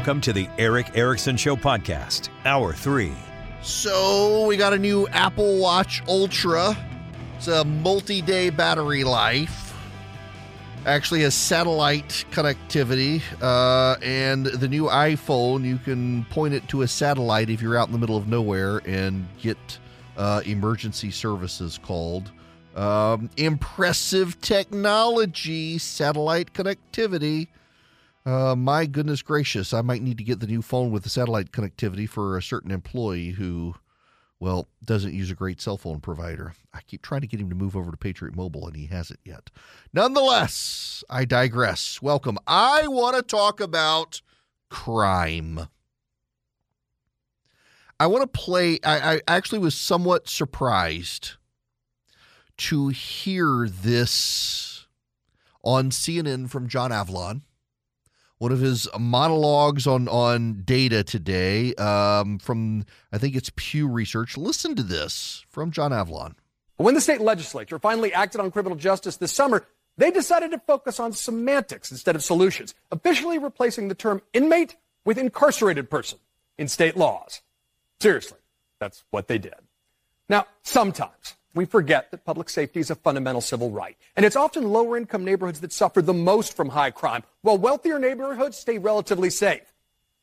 Welcome to the Erick Erickson Show podcast, Hour 3. So, we got a new Apple Watch Ultra. It's a multi day battery life. Actually, a satellite connectivity. Uh, and the new iPhone, you can point it to a satellite if you're out in the middle of nowhere and get uh, emergency services called. Um, impressive technology, satellite connectivity. Uh, my goodness gracious, I might need to get the new phone with the satellite connectivity for a certain employee who, well, doesn't use a great cell phone provider. I keep trying to get him to move over to Patriot Mobile, and he hasn't yet. Nonetheless, I digress. Welcome. I want to talk about crime. I want to play. I, I actually was somewhat surprised to hear this on CNN from John Avlon one of his monologues on on data today um, from I think it's Pew Research. Listen to this from John Avlon. When the state legislature finally acted on criminal justice this summer, they decided to focus on semantics instead of solutions, officially replacing the term inmate with incarcerated person in state laws. Seriously, that's what they did. Now, sometimes we forget that public safety is a fundamental civil right. And it's often lower income neighborhoods that suffer the most from high crime, while wealthier neighborhoods stay relatively safe.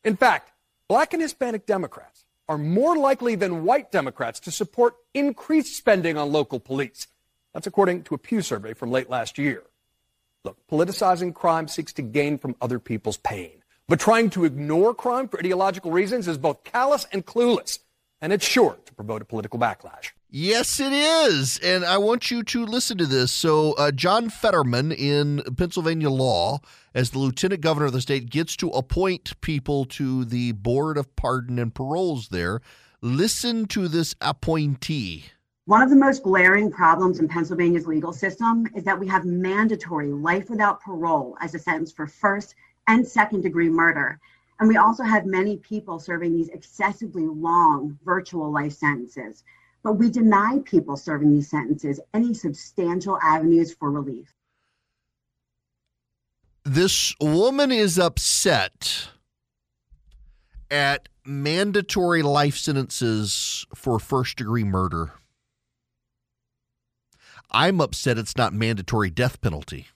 In fact, black and Hispanic Democrats are more likely than white Democrats to support increased spending on local police. That's according to a Pew survey from late last year. Look, politicizing crime seeks to gain from other people's pain. But trying to ignore crime for ideological reasons is both callous and clueless, and it's sure to promote a political backlash. Yes, it is. And I want you to listen to this. So, uh, John Fetterman in Pennsylvania law, as the lieutenant governor of the state, gets to appoint people to the Board of Pardon and Paroles there. Listen to this appointee. One of the most glaring problems in Pennsylvania's legal system is that we have mandatory life without parole as a sentence for first and second degree murder. And we also have many people serving these excessively long virtual life sentences but we deny people serving these sentences any substantial avenues for relief. This woman is upset at mandatory life sentences for first degree murder. I'm upset it's not mandatory death penalty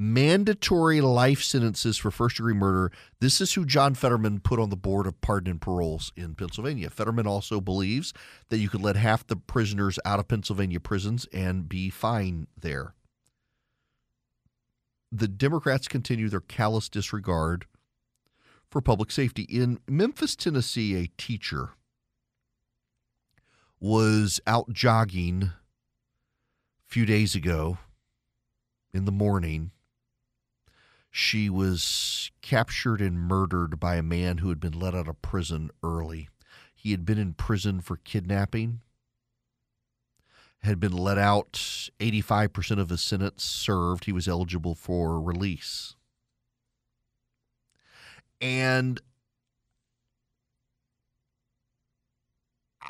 mandatory life sentences for first degree murder. This is who John Fetterman put on the board of pardon and paroles in Pennsylvania. Fetterman also believes that you could let half the prisoners out of Pennsylvania prisons and be fine there. The Democrats continue their callous disregard for public safety. In Memphis, Tennessee, a teacher was out jogging a few days ago in the morning she was captured and murdered by a man who had been let out of prison early. He had been in prison for kidnapping, had been let out 85% of his sentence served. He was eligible for release. And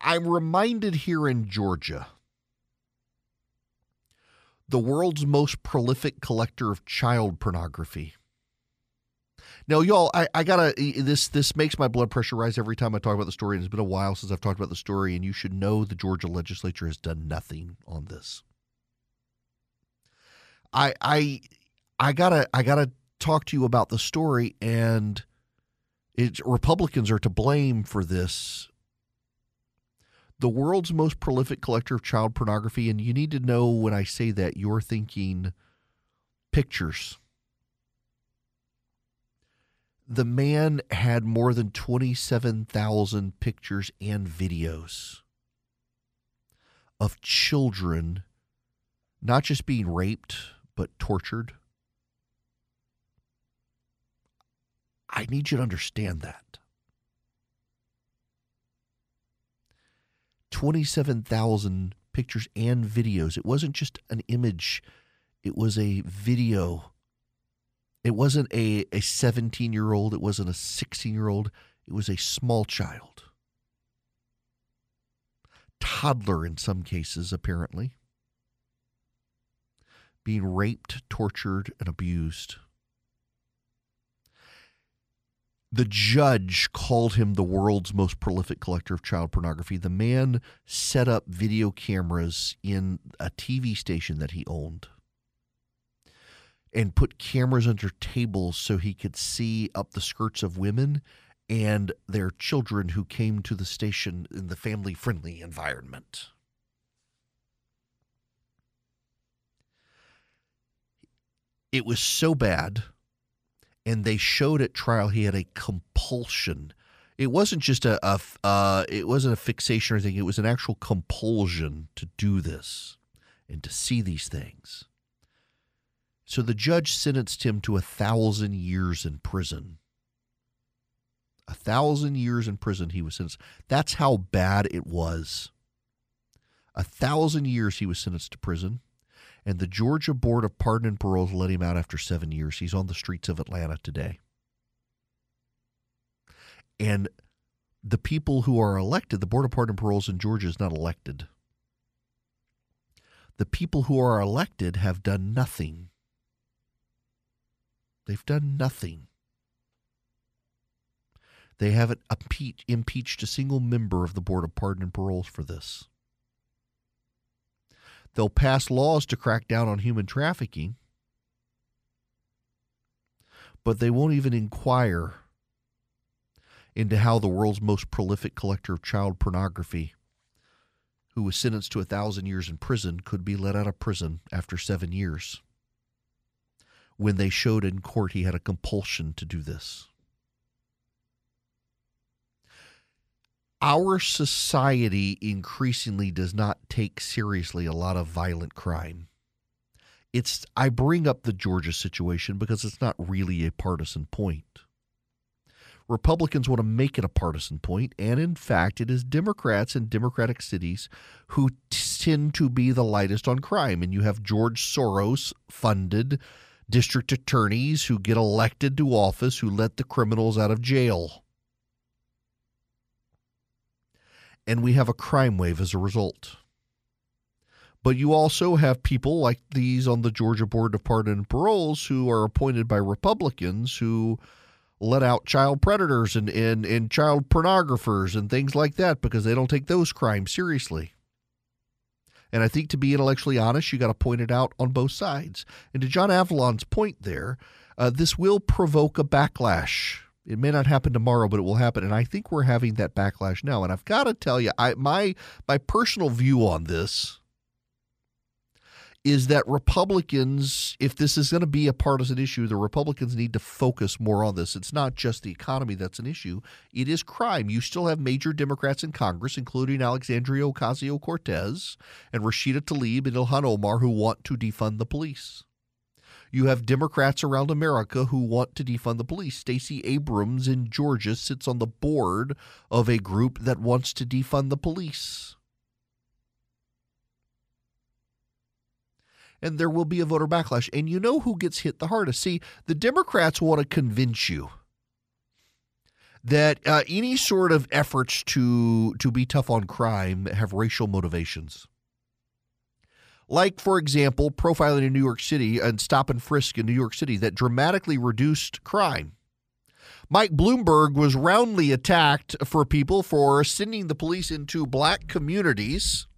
I'm reminded here in Georgia the world's most prolific collector of child pornography. Now, y'all, I, I gotta this this makes my blood pressure rise every time I talk about the story, and it's been a while since I've talked about the story, and you should know the Georgia legislature has done nothing on this. I I I gotta I gotta talk to you about the story, and it's Republicans are to blame for this the world's most prolific collector of child pornography. And you need to know when I say that, you're thinking pictures. The man had more than 27,000 pictures and videos of children not just being raped, but tortured. I need you to understand that. 27,000 pictures and videos. It wasn't just an image, it was a video. It wasn't a, a 17 year old, it wasn't a 16 year old, it was a small child. Toddler in some cases, apparently. Being raped, tortured, and abused. The judge called him the world's most prolific collector of child pornography. The man set up video cameras in a TV station that he owned and put cameras under tables so he could see up the skirts of women and their children who came to the station in the family friendly environment. It was so bad, and they showed at trial he had a compulsion. It wasn't just a, a uh, it wasn't a fixation or anything. It was an actual compulsion to do this and to see these things. So the judge sentenced him to a thousand years in prison. A thousand years in prison he was sentenced. That's how bad it was. A thousand years he was sentenced to prison. And the Georgia Board of Pardon and Parole let him out after seven years. He's on the streets of Atlanta today. And the people who are elected, the Board of Pardon and Paroles in Georgia is not elected. The people who are elected have done nothing They've done nothing. They haven't impeached a single member of the Board of Pardon and Paroles for this. They'll pass laws to crack down on human trafficking, but they won't even inquire into how the world's most prolific collector of child pornography, who was sentenced to a thousand years in prison, could be let out of prison after seven years when they showed in court he had a compulsion to do this. Our society increasingly does not take seriously a lot of violent crime. It's I bring up the Georgia situation because it's not really a partisan point. Republicans want to make it a partisan point, and in fact, it is Democrats in Democratic cities who tend to be the lightest on crime. And you have George Soros funded district attorneys who get elected to office who let the criminals out of jail. And we have a crime wave as a result. But you also have people like these on the Georgia Board of Pardon and Paroles who are appointed by Republicans who let out child predators and, and, and child pornographers and things like that because they don't take those crimes seriously. And I think to be intellectually honest, you got to point it out on both sides. And to John Avlon's point there, uh, this will provoke a backlash. It may not happen tomorrow, but it will happen, and I think we're having that backlash now. And I've got to tell you, I my my personal view on this is that Republicans, if this is going to be a partisan issue, the Republicans need to focus more on this. It's not just the economy that's an issue, it is crime. You still have major Democrats in Congress, including Alexandria Ocasio Cortez and Rashida Tlaib and Ilhan Omar, who want to defund the police. You have Democrats around America who want to defund the police. Stacey Abrams in Georgia sits on the board of a group that wants to defund the police. and there will be a voter backlash. And you know who gets hit the hardest? See, the Democrats want to convince you that uh, any sort of efforts to to be tough on crime have racial motivations. Like, for example, profiling in New York City and stop and frisk in New York City that dramatically reduced crime. Mike Bloomberg was roundly attacked for people for sending the police into black communities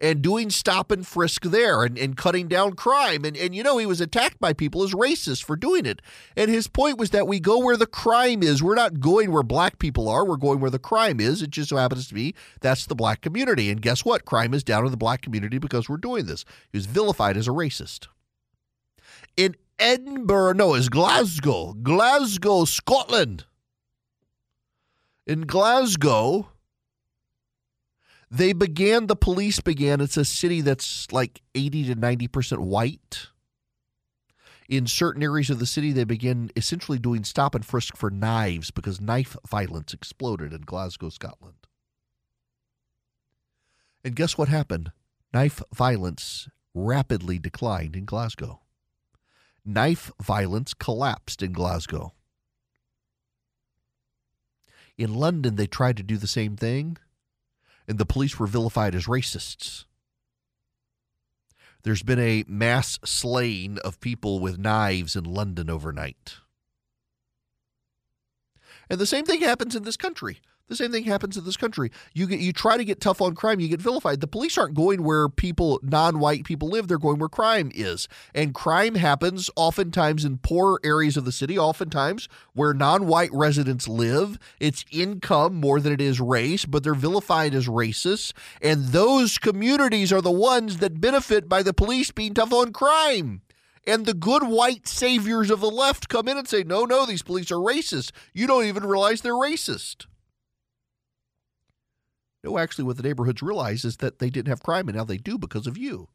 and doing stop and frisk there and, and cutting down crime. And, and, you know, he was attacked by people as racist for doing it. And his point was that we go where the crime is. We're not going where black people are. We're going where the crime is. It just so happens to be that's the black community. And guess what? Crime is down in the black community because we're doing this. He was vilified as a racist. In Edinburgh, no, it's Glasgow, Glasgow, Scotland. In Glasgow, they began, the police began, it's a city that's like 80 to 90% white. In certain areas of the city, they began essentially doing stop and frisk for knives because knife violence exploded in Glasgow, Scotland. And guess what happened? Knife violence rapidly declined in Glasgow. Knife violence collapsed in Glasgow. In London, they tried to do the same thing and the police were vilified as racists. There's been a mass slaying of people with knives in London overnight. And the same thing happens in this country. The same thing happens in this country. You get you try to get tough on crime, you get vilified. The police aren't going where people non-white people live, they're going where crime is. And crime happens oftentimes in poor areas of the city, oftentimes where non-white residents live. It's income more than it is race, but they're vilified as racist, and those communities are the ones that benefit by the police being tough on crime. And the good white saviors of the left come in and say, no, no, these police are racist. You don't even realize they're racist. No, actually, what the neighborhoods realize is that they didn't have crime, and now they do because of you.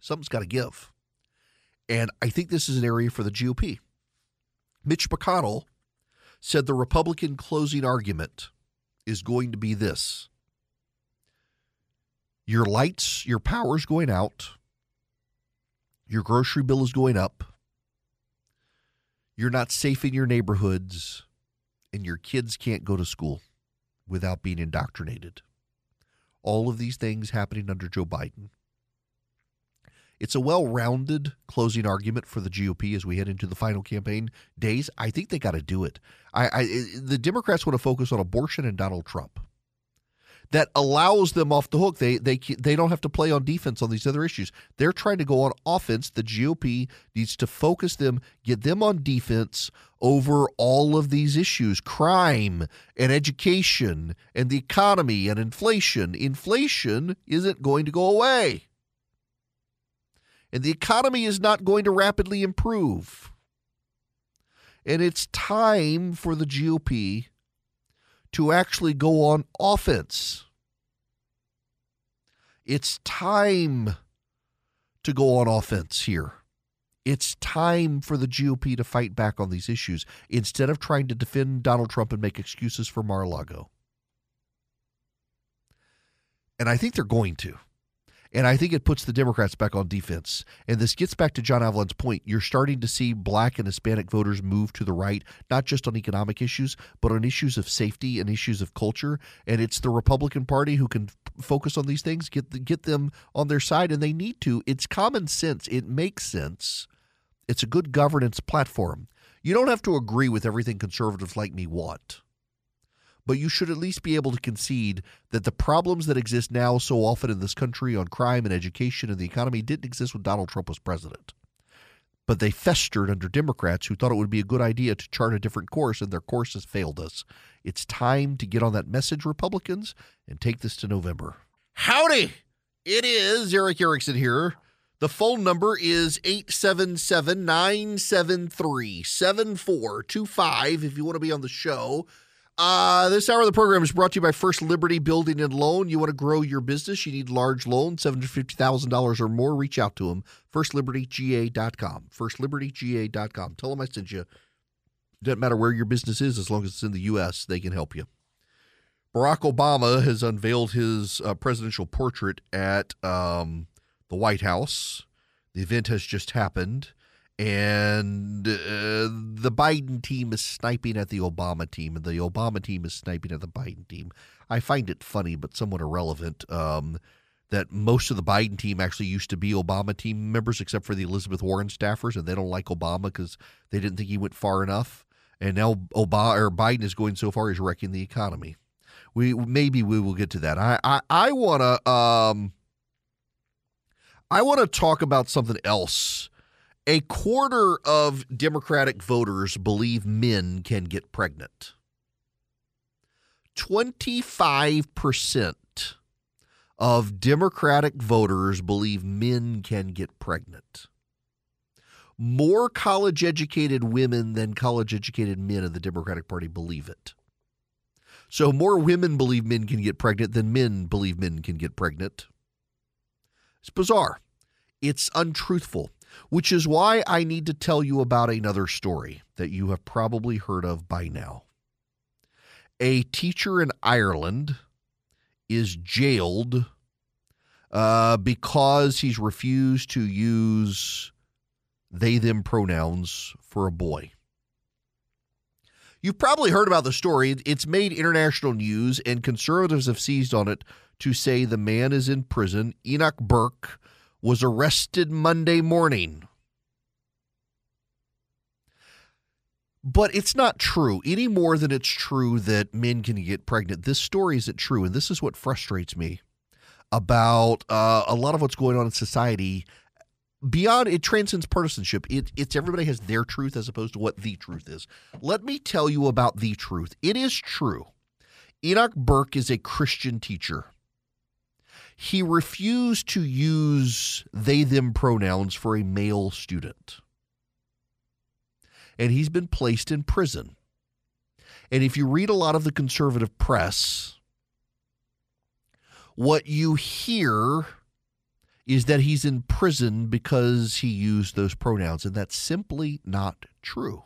Something's got to give. And I think this is an area for the GOP. Mitch McConnell said the Republican closing argument is going to be this your lights, your power's going out, your grocery bill is going up, you're not safe in your neighborhoods and your kids can't go to school without being indoctrinated. All of these things happening under Joe Biden. It's a well rounded closing argument for the GOP as we head into the final campaign days. I think they got to do it. I, I, the Democrats want to focus on abortion and Donald Trump that allows them off the hook. They they they don't have to play on defense on these other issues. They're trying to go on offense. The GOP needs to focus them, get them on defense over all of these issues, crime and education and the economy and inflation. Inflation isn't going to go away. And the economy is not going to rapidly improve. And it's time for the GOP to actually go on offense. It's time to go on offense here. It's time for the GOP to fight back on these issues instead of trying to defend Donald Trump and make excuses for Mar a Lago. And I think they're going to. And I think it puts the Democrats back on defense. And this gets back to John Avlon's point. You're starting to see black and Hispanic voters move to the right, not just on economic issues, but on issues of safety and issues of culture. And it's the Republican Party who can focus on these things, get the, get them on their side, and they need to. It's common sense. It makes sense. It's a good governance platform. You don't have to agree with everything conservatives like me want but you should at least be able to concede that the problems that exist now so often in this country on crime and education and the economy didn't exist when Donald Trump was president. But they festered under Democrats who thought it would be a good idea to chart a different course, and their course has failed us. It's time to get on that message, Republicans, and take this to November. Howdy! It is Erick Erickson here. The phone number is 877 973 7425 if you want to be on the show. Uh, this hour of the program is brought to you by First Liberty Building and Loan. You want to grow your business, you need large loans, $750,000 or more. Reach out to them. FirstLibertyGA.com. FirstLibertyGA.com. Tell them I sent you. Doesn't matter where your business is, as long as it's in the U.S., they can help you. Barack Obama has unveiled his uh, presidential portrait at um, the White House. The event has just happened and uh, the Biden team is sniping at the Obama team, and the Obama team is sniping at the Biden team. I find it funny, but somewhat irrelevant. Um, that most of the Biden team actually used to be Obama team members, except for the Elizabeth Warren staffers, and they don't like Obama because they didn't think he went far enough. And now Obama or Biden is going so far he's wrecking the economy. We maybe we will get to that. I I, I wanna um I want to talk about something else a quarter of Democratic voters believe men can get pregnant. 25% of Democratic voters believe men can get pregnant. More college educated women than college educated men in the Democratic Party believe it. So more women believe men can get pregnant than men believe men can get pregnant. It's bizarre. It's untruthful which is why I need to tell you about another story that you have probably heard of by now. A teacher in Ireland is jailed uh, because he's refused to use they them pronouns for a boy. You've probably heard about the story. It's made international news, and conservatives have seized on it to say the man is in prison. Enoch Burke was arrested Monday morning. But it's not true any more than it's true that men can get pregnant. This story isn't true. And this is what frustrates me about uh, a lot of what's going on in society. Beyond it transcends partisanship. It, it's everybody has their truth as opposed to what the truth is. Let me tell you about the truth. It is true. Enoch Burke is a Christian teacher. He refused to use they them pronouns for a male student and he's been placed in prison. And if you read a lot of the conservative press, what you hear is that he's in prison because he used those pronouns, and that's simply not true.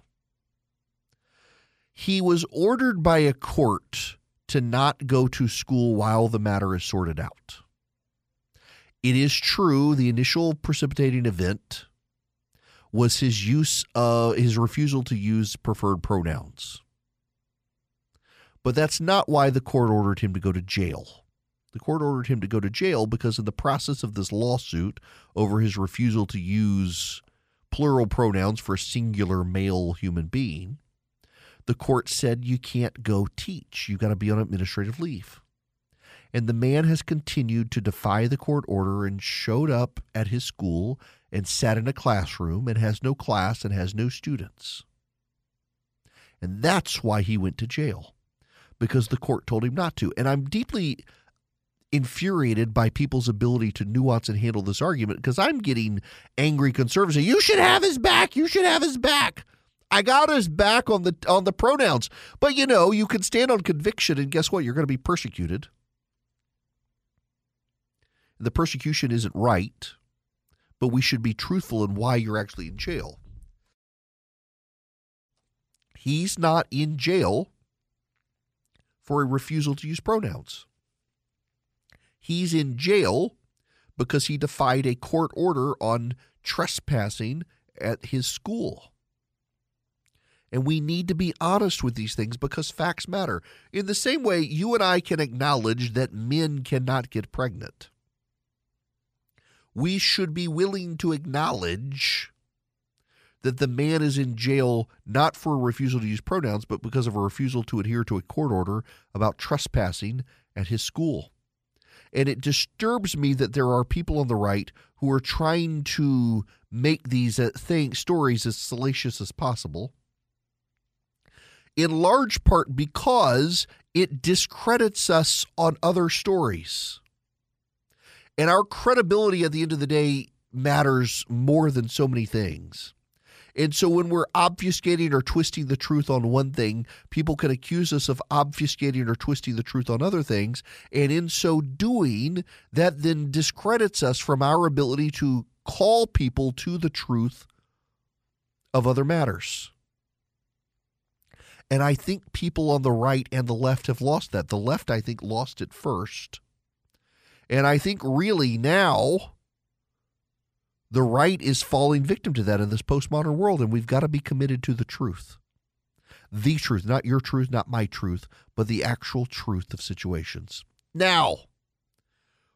He was ordered by a court to not go to school while the matter is sorted out. It is true, the initial precipitating event was his use of his refusal to use preferred pronouns. But that's not why the court ordered him to go to jail. The court ordered him to go to jail because in the process of this lawsuit over his refusal to use plural pronouns for a singular male human being, the court said you can't go teach. You got to be on administrative leave. And the man has continued to defy the court order and showed up at his school and sat in a classroom and has no class and has no students. And that's why he went to jail, because the court told him not to. And I'm deeply infuriated by people's ability to nuance and handle this argument because I'm getting angry conservatives You should have his back. You should have his back. I got his back on the on the pronouns. But you know, you can stand on conviction and guess what? You're going to be persecuted. The persecution isn't right but we should be truthful in why you're actually in jail. He's not in jail for a refusal to use pronouns. He's in jail because he defied a court order on trespassing at his school. And we need to be honest with these things because facts matter. In the same way, you and I can acknowledge that men cannot get pregnant we should be willing to acknowledge that the man is in jail not for a refusal to use pronouns, but because of a refusal to adhere to a court order about trespassing at his school. And it disturbs me that there are people on the right who are trying to make these uh, thing, stories as salacious as possible, in large part because it discredits us on other stories. And our credibility at the end of the day matters more than so many things. And so when we're obfuscating or twisting the truth on one thing, people can accuse us of obfuscating or twisting the truth on other things. And in so doing, that then discredits us from our ability to call people to the truth of other matters. And I think people on the right and the left have lost that. The left, I think, lost it first. And I think really now the right is falling victim to that in this postmodern world, and we've got to be committed to the truth. The truth, not your truth, not my truth, but the actual truth of situations. Now,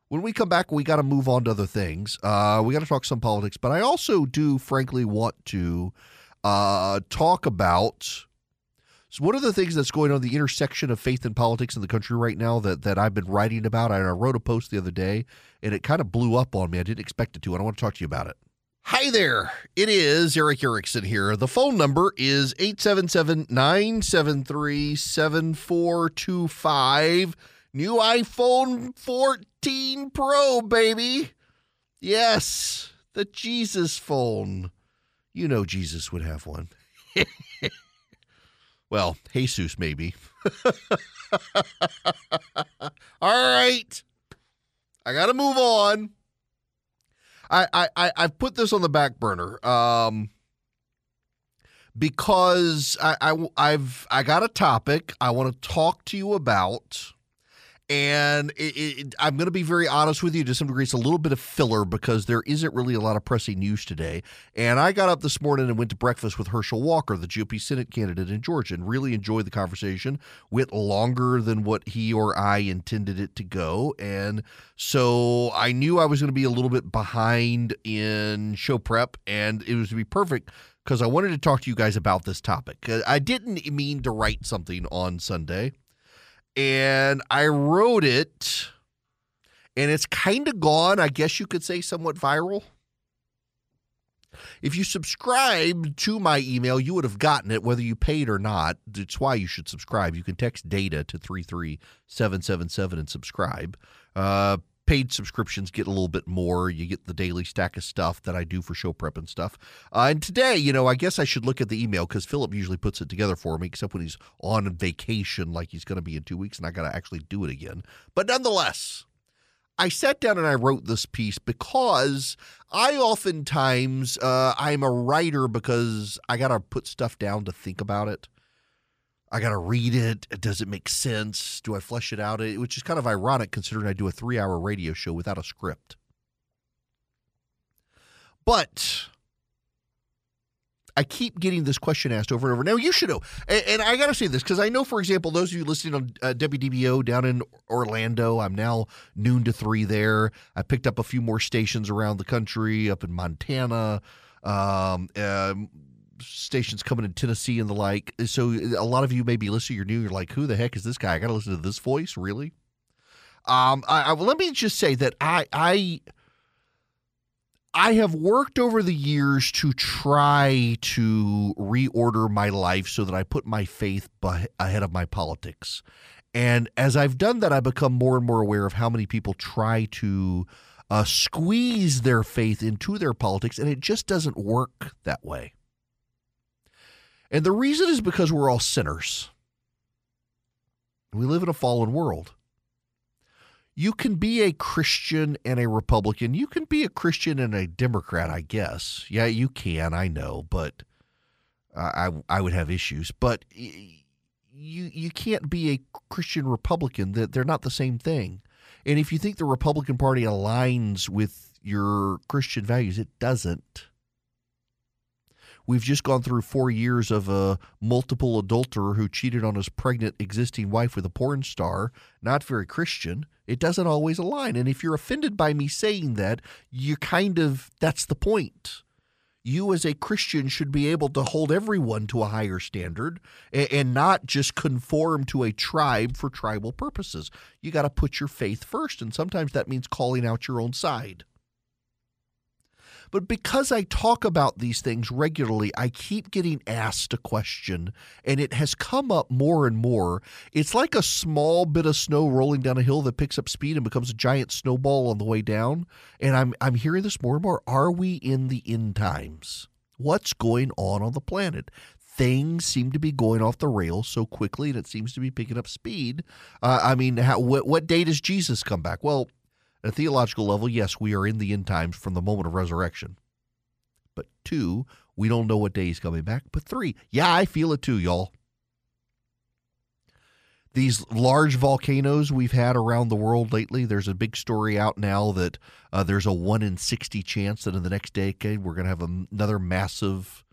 when we come back, we got to move on to other things. Uh, we got to talk some politics, but I also do, frankly, want to uh, talk about so one of the things that's going on the intersection of faith and politics in the country right now that, that I've been writing about, I wrote a post the other day and it kind of blew up on me. I didn't expect it to, and I want to talk to you about it. Hi there. It is Erick Erickson here. The phone number is 877 973 7425. New iPhone 14 Pro, baby. Yes, the Jesus phone. You know Jesus would have one. Well, Jesus, maybe. All right. I got to move on. I, I, I've put this on the back burner um, because I, I, I've I got a topic I want to talk to you about and it, it, I'm going to be very honest with you to some degree. It's a little bit of filler because there isn't really a lot of pressing news today. And I got up this morning and went to breakfast with Herschel Walker, the GOP Senate candidate in Georgia, and really enjoyed the conversation. Went longer than what he or I intended it to go. And so I knew I was going to be a little bit behind in show prep, and it was to be perfect because I wanted to talk to you guys about this topic. I didn't mean to write something on Sunday, and I wrote it, and it's kind of gone. I guess you could say somewhat viral. If you subscribe to my email, you would have gotten it whether you paid or not. It's why you should subscribe. You can text data to 33777 and subscribe. Uh, paid subscriptions get a little bit more. You get the daily stack of stuff that I do for show prep and stuff. Uh, and today, you know, I guess I should look at the email because Philip usually puts it together for me, except when he's on vacation, like he's going to be in two weeks, and I got to actually do it again. But nonetheless, I sat down and I wrote this piece because I oftentimes uh, I'm a writer because I got to put stuff down to think about it. I got to read it. Does it make sense? Do I flesh it out? Which is kind of ironic considering I do a three hour radio show without a script. But I keep getting this question asked over and over. Now, you should know, and, and I got to say this because I know, for example, those of you listening on uh, WDBO down in Orlando, I'm now noon to three there. I picked up a few more stations around the country, up in Montana. Um, um, stations coming in Tennessee and the like. So a lot of you may be listening. You're new. You're like, who the heck is this guy? I got to listen to this voice, really. Um, I, I, let me just say that I I I have worked over the years to try to reorder my life so that I put my faith ahead of my politics. And as I've done that, I've become more and more aware of how many people try to uh, squeeze their faith into their politics, and it just doesn't work that way. And the reason is because we're all sinners. We live in a fallen world. You can be a Christian and a Republican. You can be a Christian and a Democrat, I guess. Yeah, you can, I know, but I I would have issues. But you you can't be a Christian Republican. That they're not the same thing. And if you think the Republican Party aligns with your Christian values, it doesn't. We've just gone through four years of a multiple adulterer who cheated on his pregnant existing wife with a porn star. Not very Christian. It doesn't always align. And if you're offended by me saying that, you kind of, that's the point. You, as a Christian, should be able to hold everyone to a higher standard and, and not just conform to a tribe for tribal purposes. You got to put your faith first. And sometimes that means calling out your own side. But because I talk about these things regularly, I keep getting asked a question, and it has come up more and more. It's like a small bit of snow rolling down a hill that picks up speed and becomes a giant snowball on the way down. And I'm I'm hearing this more and more. Are we in the end times? What's going on on the planet? things seem to be going off the rails so quickly and it seems to be picking up speed. Uh, I mean, how, what, what day does Jesus come back? Well, at a theological level, yes, we are in the end times from the moment of resurrection. But two, we don't know what day he's coming back. But three, yeah, I feel it too, y'all. These large volcanoes we've had around the world lately, there's a big story out now that uh, there's a 1 in 60 chance that in the next decade we're going to have another massive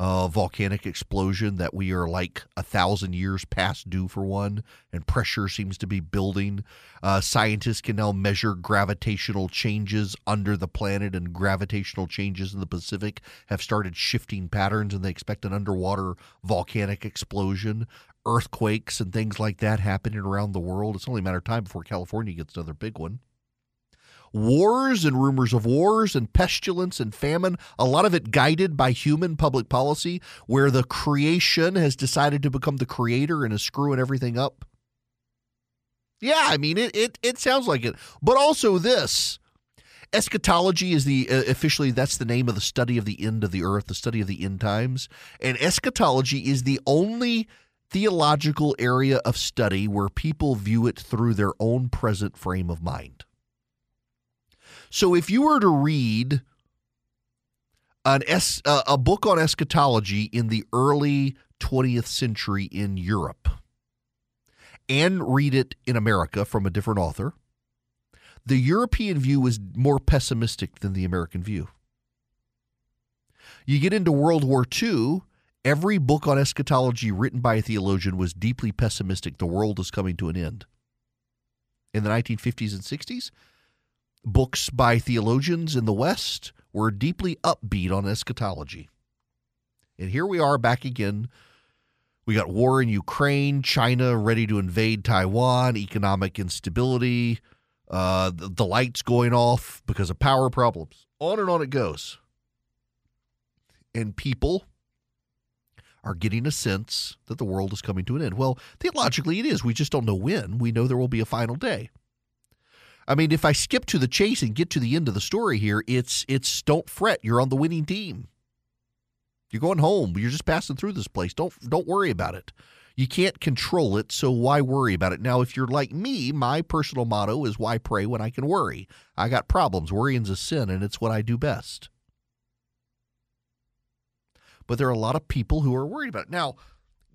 uh, volcanic explosion that we are like a thousand years past due for one, and pressure seems to be building. Uh, scientists can now measure gravitational changes under the planet, and gravitational changes in the Pacific have started shifting patterns, and they expect an underwater volcanic explosion. Earthquakes and things like that happening around the world. It's only a matter of time before California gets another big one wars and rumors of wars and pestilence and famine, a lot of it guided by human public policy, where the creation has decided to become the creator and is screwing everything up. Yeah, I mean it it it sounds like it. But also this eschatology is the uh, officially that's the name of the study of the end of the earth, the study of the end times. And eschatology is the only theological area of study where people view it through their own present frame of mind. So if you were to read an es- uh, a book on eschatology in the early 20th century in Europe and read it in America from a different author, the European view was more pessimistic than the American view. You get into World War II, every book on eschatology written by a theologian was deeply pessimistic. The world is coming to an end. In the 1950s and 60s, books by theologians in the West were deeply upbeat on eschatology. And here we are back again. We got war in Ukraine, China ready to invade Taiwan, economic instability, uh, the, the lights going off because of power problems. On and on it goes. And people are getting a sense that the world is coming to an end. Well, theologically, it is. We just don't know when. We know there will be a final day. I mean, if I skip to the chase and get to the end of the story here, it's it's don't fret. You're on the winning team. You're going home. You're just passing through this place. Don't don't worry about it. You can't control it, so why worry about it? Now, if you're like me, my personal motto is why pray when I can worry. I got problems. Worrying's a sin, and it's what I do best. But there are a lot of people who are worried about it. Now,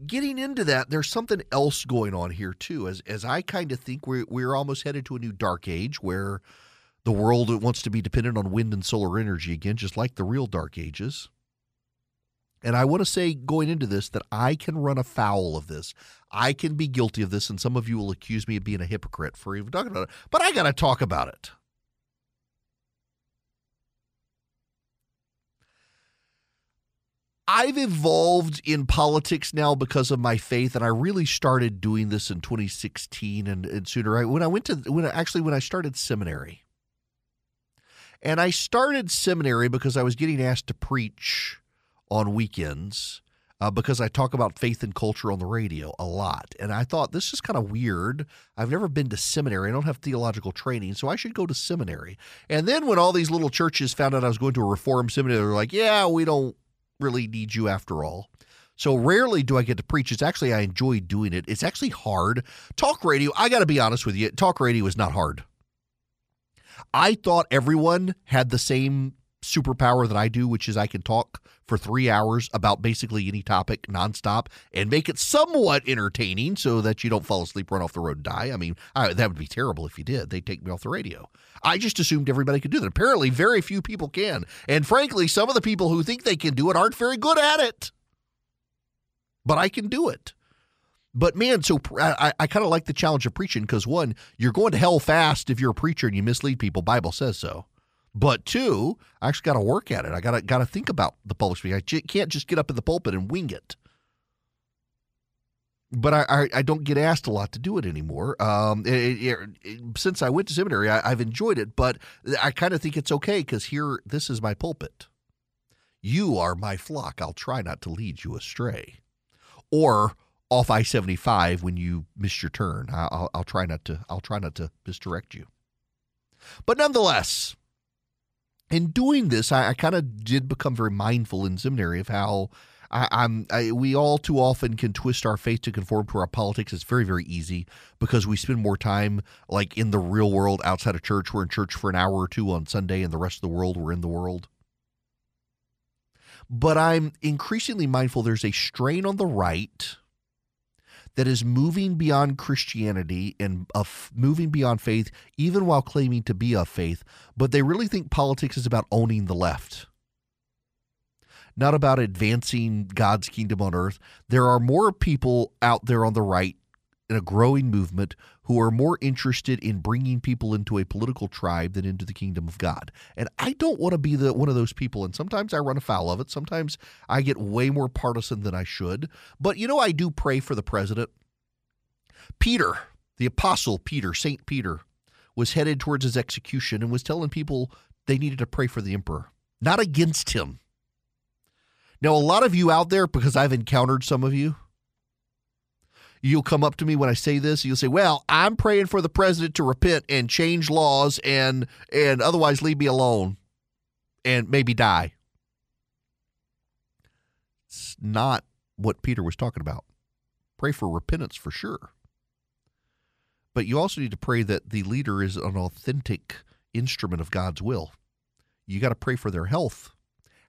getting into that, there's something else going on here too. As as I kind of think we're we're almost headed to a new dark age where the world wants to be dependent on wind and solar energy again, just like the real dark ages. And I want to say going into this that I can run afoul of this. I can be guilty of this, and some of you will accuse me of being a hypocrite for even talking about it. But I got to talk about it. I've evolved in politics now because of my faith, and I really started doing this in 2016 and, and sooner. When I went to when actually when I started seminary, and I started seminary because I was getting asked to preach on weekends uh, because I talk about faith and culture on the radio a lot. And I thought this is kind of weird. I've never been to seminary. I don't have theological training, so I should go to seminary. And then when all these little churches found out I was going to a reform seminary, they're like, yeah, we don't really need you after all. So rarely do I get to preach. It's actually, I enjoy doing it. It's actually hard. Talk radio, I got to be honest with you, talk radio is not hard. I thought everyone had the same superpower that I do, which is I can talk for three hours about basically any topic nonstop and make it somewhat entertaining so that you don't fall asleep, run off the road, and die. I mean, I, that would be terrible if you did. They'd take me off the radio. I just assumed everybody could do that. Apparently, very few people can. And frankly, some of the people who think they can do it aren't very good at it. But I can do it. But man, so I, I kind of like the challenge of preaching because one, you're going to hell fast if you're a preacher and you mislead people. Bible says so. But two, I actually got to work at it. I got to got to think about the public speaking. I can't just get up in the pulpit and wing it. But I, I, I don't get asked a lot to do it anymore. Um, it, it, it, since I went to seminary, I, I've enjoyed it, but I kind of think it's okay because here, this is my pulpit. You are my flock. I'll try not to lead you astray, or off I seventy five when you miss your turn. I'll, I'll try not to. I'll try not to misdirect you. But nonetheless, in doing this, I, I kind of did become very mindful in seminary of how I, am we all too often can twist our faith to conform to our politics. It's very, very easy because we spend more time like in the real world outside of church. We're in church for an hour or two on Sunday, and the rest of the world we're in the world. But I'm increasingly mindful there's a strain on the right that is moving beyond Christianity and moving beyond faith, even while claiming to be of faith. But they really think politics is about owning the left, not about advancing God's kingdom on earth. There are more people out there on the right in a growing movement who are more interested in bringing people into a political tribe than into the kingdom of God. And I don't want to be the one of those people and sometimes I run afoul of it. Sometimes I get way more partisan than I should. But you know I do pray for the president. Peter, the apostle Peter, Saint Peter, was headed towards his execution and was telling people they needed to pray for the emperor, not against him. Now, a lot of you out there, because I've encountered some of you, you'll come up to me when I say this. You'll say, "Well, I'm praying for the president to repent and change laws and and otherwise leave me alone and maybe die." It's not what Peter was talking about. Pray for repentance for sure. But you also need to pray that the leader is an authentic instrument of God's will. You got to pray for their health.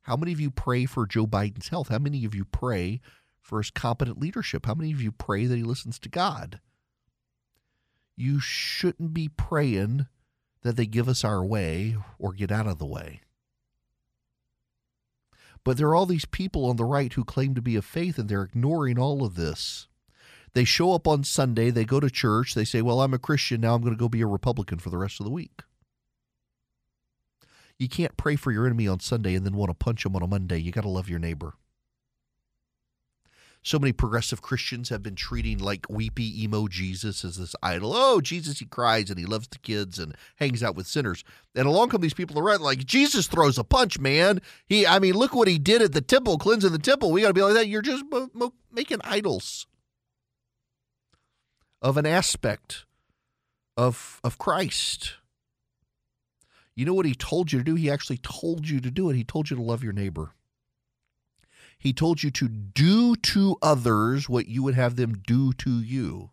How many of you pray for Joe Biden's health? How many of you pray for his competent leadership? How many of you pray that he listens to God? You shouldn't be praying that they give us our way or get out of the way. But there are all these people on the right who claim to be of faith and they're ignoring all of this. They show up on Sunday, they go to church, they say, Well, I'm a Christian, now I'm going to go be a Republican for the rest of the week. You can't pray for your enemy on Sunday and then want to punch him on a Monday. You got to love your neighbor. So many progressive Christians have been treating like weepy emo Jesus as this idol. Oh, Jesus, he cries and he loves the kids and hangs out with sinners. And along come these people around like Jesus throws a punch, man. He, I mean, look what he did at the temple, cleansing the temple. We got to be like that. You're just mo- mo- making idols of an aspect of of Christ. You know what he told you to do? He actually told you to do it. He told you to love your neighbor. He told you to do to others what you would have them do to you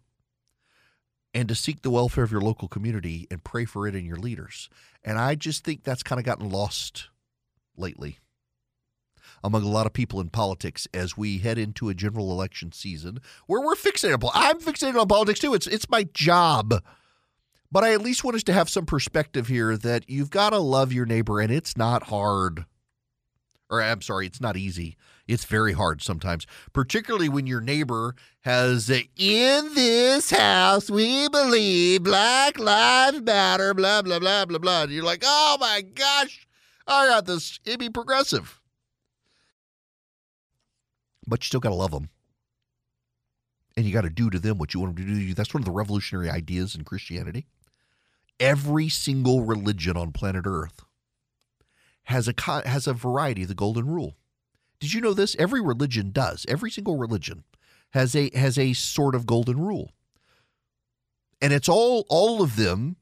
and to seek the welfare of your local community and pray for it and your leaders. And I just think that's kind of gotten lost lately among a lot of people in politics as we head into a general election season where we're fixated on I'm fixated on politics too. It's it's my job. But I at least want us to have some perspective here that you've got to love your neighbor and it's not hard. Or I'm sorry, it's not easy. It's very hard sometimes, particularly when your neighbor has a, in this house we believe Black Lives Matter, blah blah blah blah blah. And you're like, oh my gosh, I got this hippie progressive. But you still got to love them. And you got to do to them what you want them to do to you. That's one of the revolutionary ideas in Christianity. Every single religion on planet Earth has a has a variety of the golden rule. Did you know this? Every religion does. Every single religion has a has a sort of golden rule. And it's all all of them.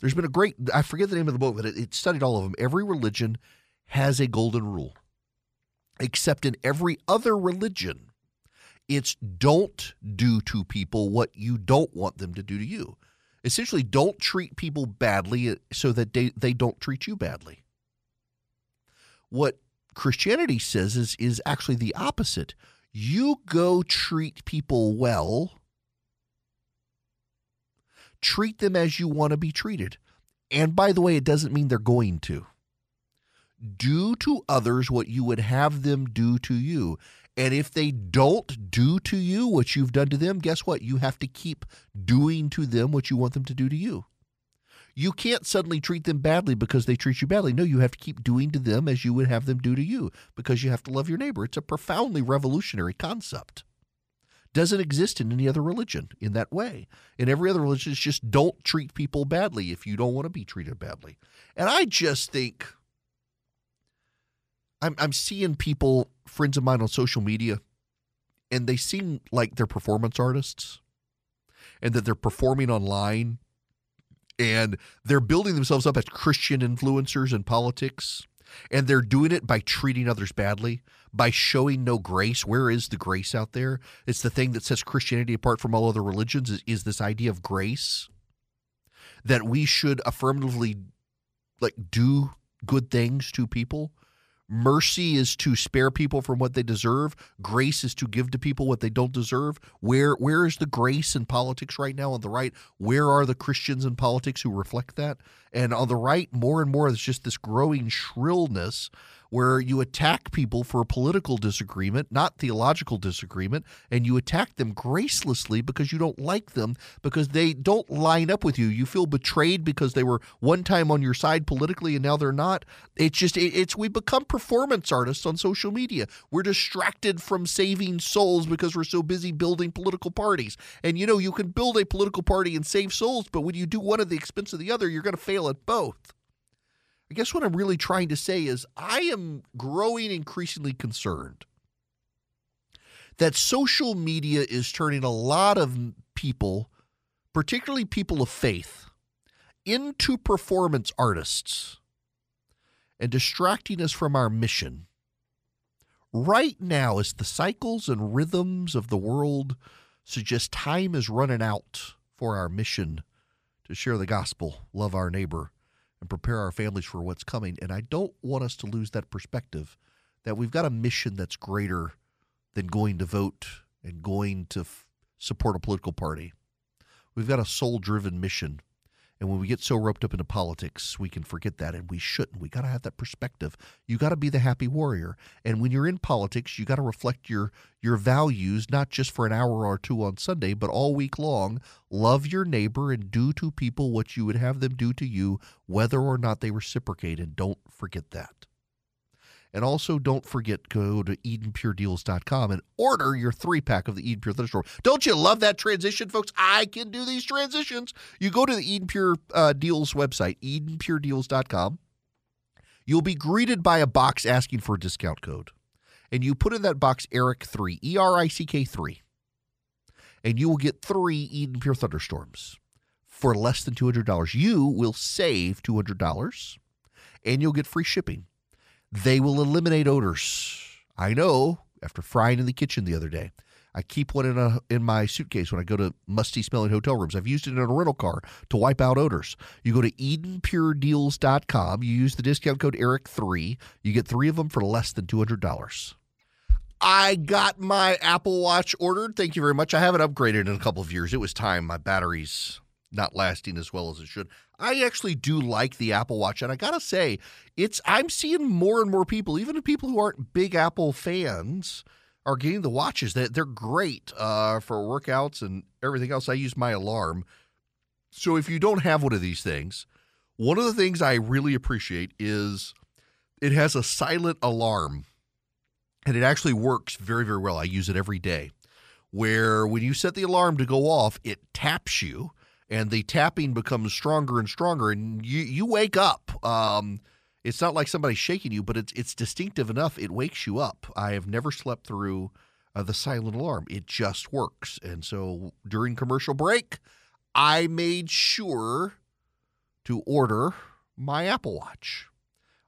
There's been a great I forget the name of the book, but it, it studied all of them. Every religion has a golden rule. Except in every other religion, it's don't do to people what you don't want them to do to you. Essentially, don't treat people badly uh, so that they, they don't treat you badly. What Christianity says is is actually the opposite. You go treat people well. Treat them as you want to be treated. And by the way, it doesn't mean they're going to. Do to others what you would have them do to you. And if they don't do to you what you've done to them, guess what? You have to keep doing to them what you want them to do to you. You can't suddenly treat them badly because they treat you badly. No, you have to keep doing to them as you would have them do to you because you have to love your neighbor. It's a profoundly revolutionary concept. Doesn't exist in any other religion in that way. In every other religion, it's just don't treat people badly if you don't want to be treated badly. And I just think I'm, I'm seeing people, friends of mine on social media, and they seem like they're performance artists and that they're performing online and they're building themselves up as Christian influencers in politics. And they're doing it by treating others badly, by showing no grace. Where is the grace out there? It's the thing that sets Christianity apart from all other religions is, is this idea of grace. That we should affirmatively like do good things to people Mercy is to spare people from what they deserve. Grace is to give to people what they don't deserve. Where where is the grace in politics right now on the right? Where are the Christians in politics who reflect that? And on the right, more and more, there's just this growing shrillness where you attack people for a political disagreement, not theological disagreement, and you attack them gracelessly because you don't like them, because they don't line up with you. You feel betrayed because they were one time on your side politically and now they're not. It's just, it's, we become performance artists on social media. We're distracted from saving souls because we're so busy building political parties. And you know, you can build a political party and save souls, but when you do one at the expense of the other, you're going to fail at both. I guess what I'm really trying to say is I am growing increasingly concerned that social media is turning a lot of people, particularly people of faith, into performance artists and distracting us from our mission. Right now, as the cycles and rhythms of the world suggest time is running out for our mission to share the gospel, love our neighbor, and prepare our families for what's coming. And I don't want us to lose that perspective that we've got a mission that's greater than going to vote and going to f- support a political party. We've got a soul driven mission and when we get so roped up into politics, we can forget that, and we shouldn't. We got to have that perspective. You got to be the happy warrior, and when you're in politics, you got to reflect your your values, not just for an hour or two on Sunday, but all week long. Love your neighbor and do to people what you would have them do to you, whether or not they reciprocate, and don't forget that. And also, don't forget, go to EdenPureDeals.com and order your three pack of the Eden Pure Thunderstorm. Don't you love that transition, folks? I can do these transitions. You go to the Eden Pure uh, Deals website, EdenPureDeals.com. You'll be greeted by a box asking for a discount code. And you put in that box Erick3, E R I C K 3. And you will get three Eden Pure Thunderstorms for less than $200. You will save $200 and you'll get free shipping. They will eliminate odors. I know after frying in the kitchen the other day. I keep one in a in my suitcase when I go to musty smelling hotel rooms. I've used it in a rental car to wipe out odors. You go to EdenPureDeals.com. You use the discount code Erick3. You get three of them for less than $200. I got my Apple Watch ordered. Thank you very much. I haven't upgraded in a couple of years. It was time. My battery's not lasting as well as it should. I actually do like the Apple Watch, and I gotta say, it's I'm seeing more and more people, even people who aren't big Apple fans, are getting the watches. That they're great uh, for workouts and everything else. I use my alarm. So if you don't have one of these things, one of the things I really appreciate is it has a silent alarm, and it actually works very very well. I use it every day. Where when you set the alarm to go off, it taps you and the tapping becomes stronger and stronger, and you you wake up. Um, it's not like somebody's shaking you, but it's it's distinctive enough. It wakes you up. I have never slept through uh, the silent alarm. It just works. And so during commercial break, I made sure to order my Apple Watch.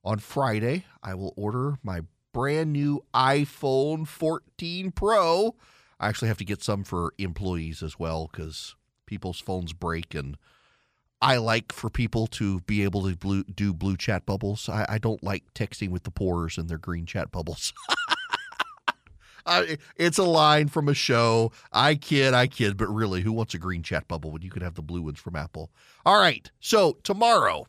On Friday, I will order my brand new iPhone 14 Pro. I actually have to get some for employees as well because people's phones break and I like for people to be able to blue, do blue chat bubbles. I, I, don't like texting with the pores and their green chat bubbles. I, it's a line from a show. I kid, I kid, but really, who wants a green chat bubble when you could have the blue ones from Apple? All right, so tomorrow.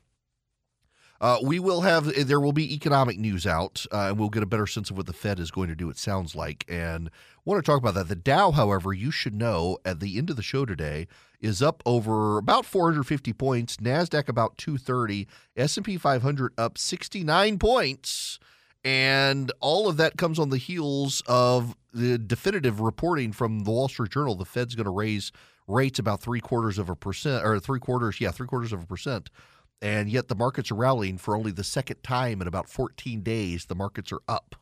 Uh, we will have there will be economic news out, uh, and we'll get a better sense of what the Fed is going to do. It sounds like, and I want to talk about that. The Dow, however, you should know at the end of the show today is up over about 450 points. Nasdaq about 230. S&P 500 up 69 points. And all of that comes on the heels of the definitive reporting from the Wall Street Journal. The Fed's going to raise rates about three quarters of a percent, or three quarters, yeah, three quarters of a percent and yet the markets are rallying for only the second time in about 14 days. The markets are up.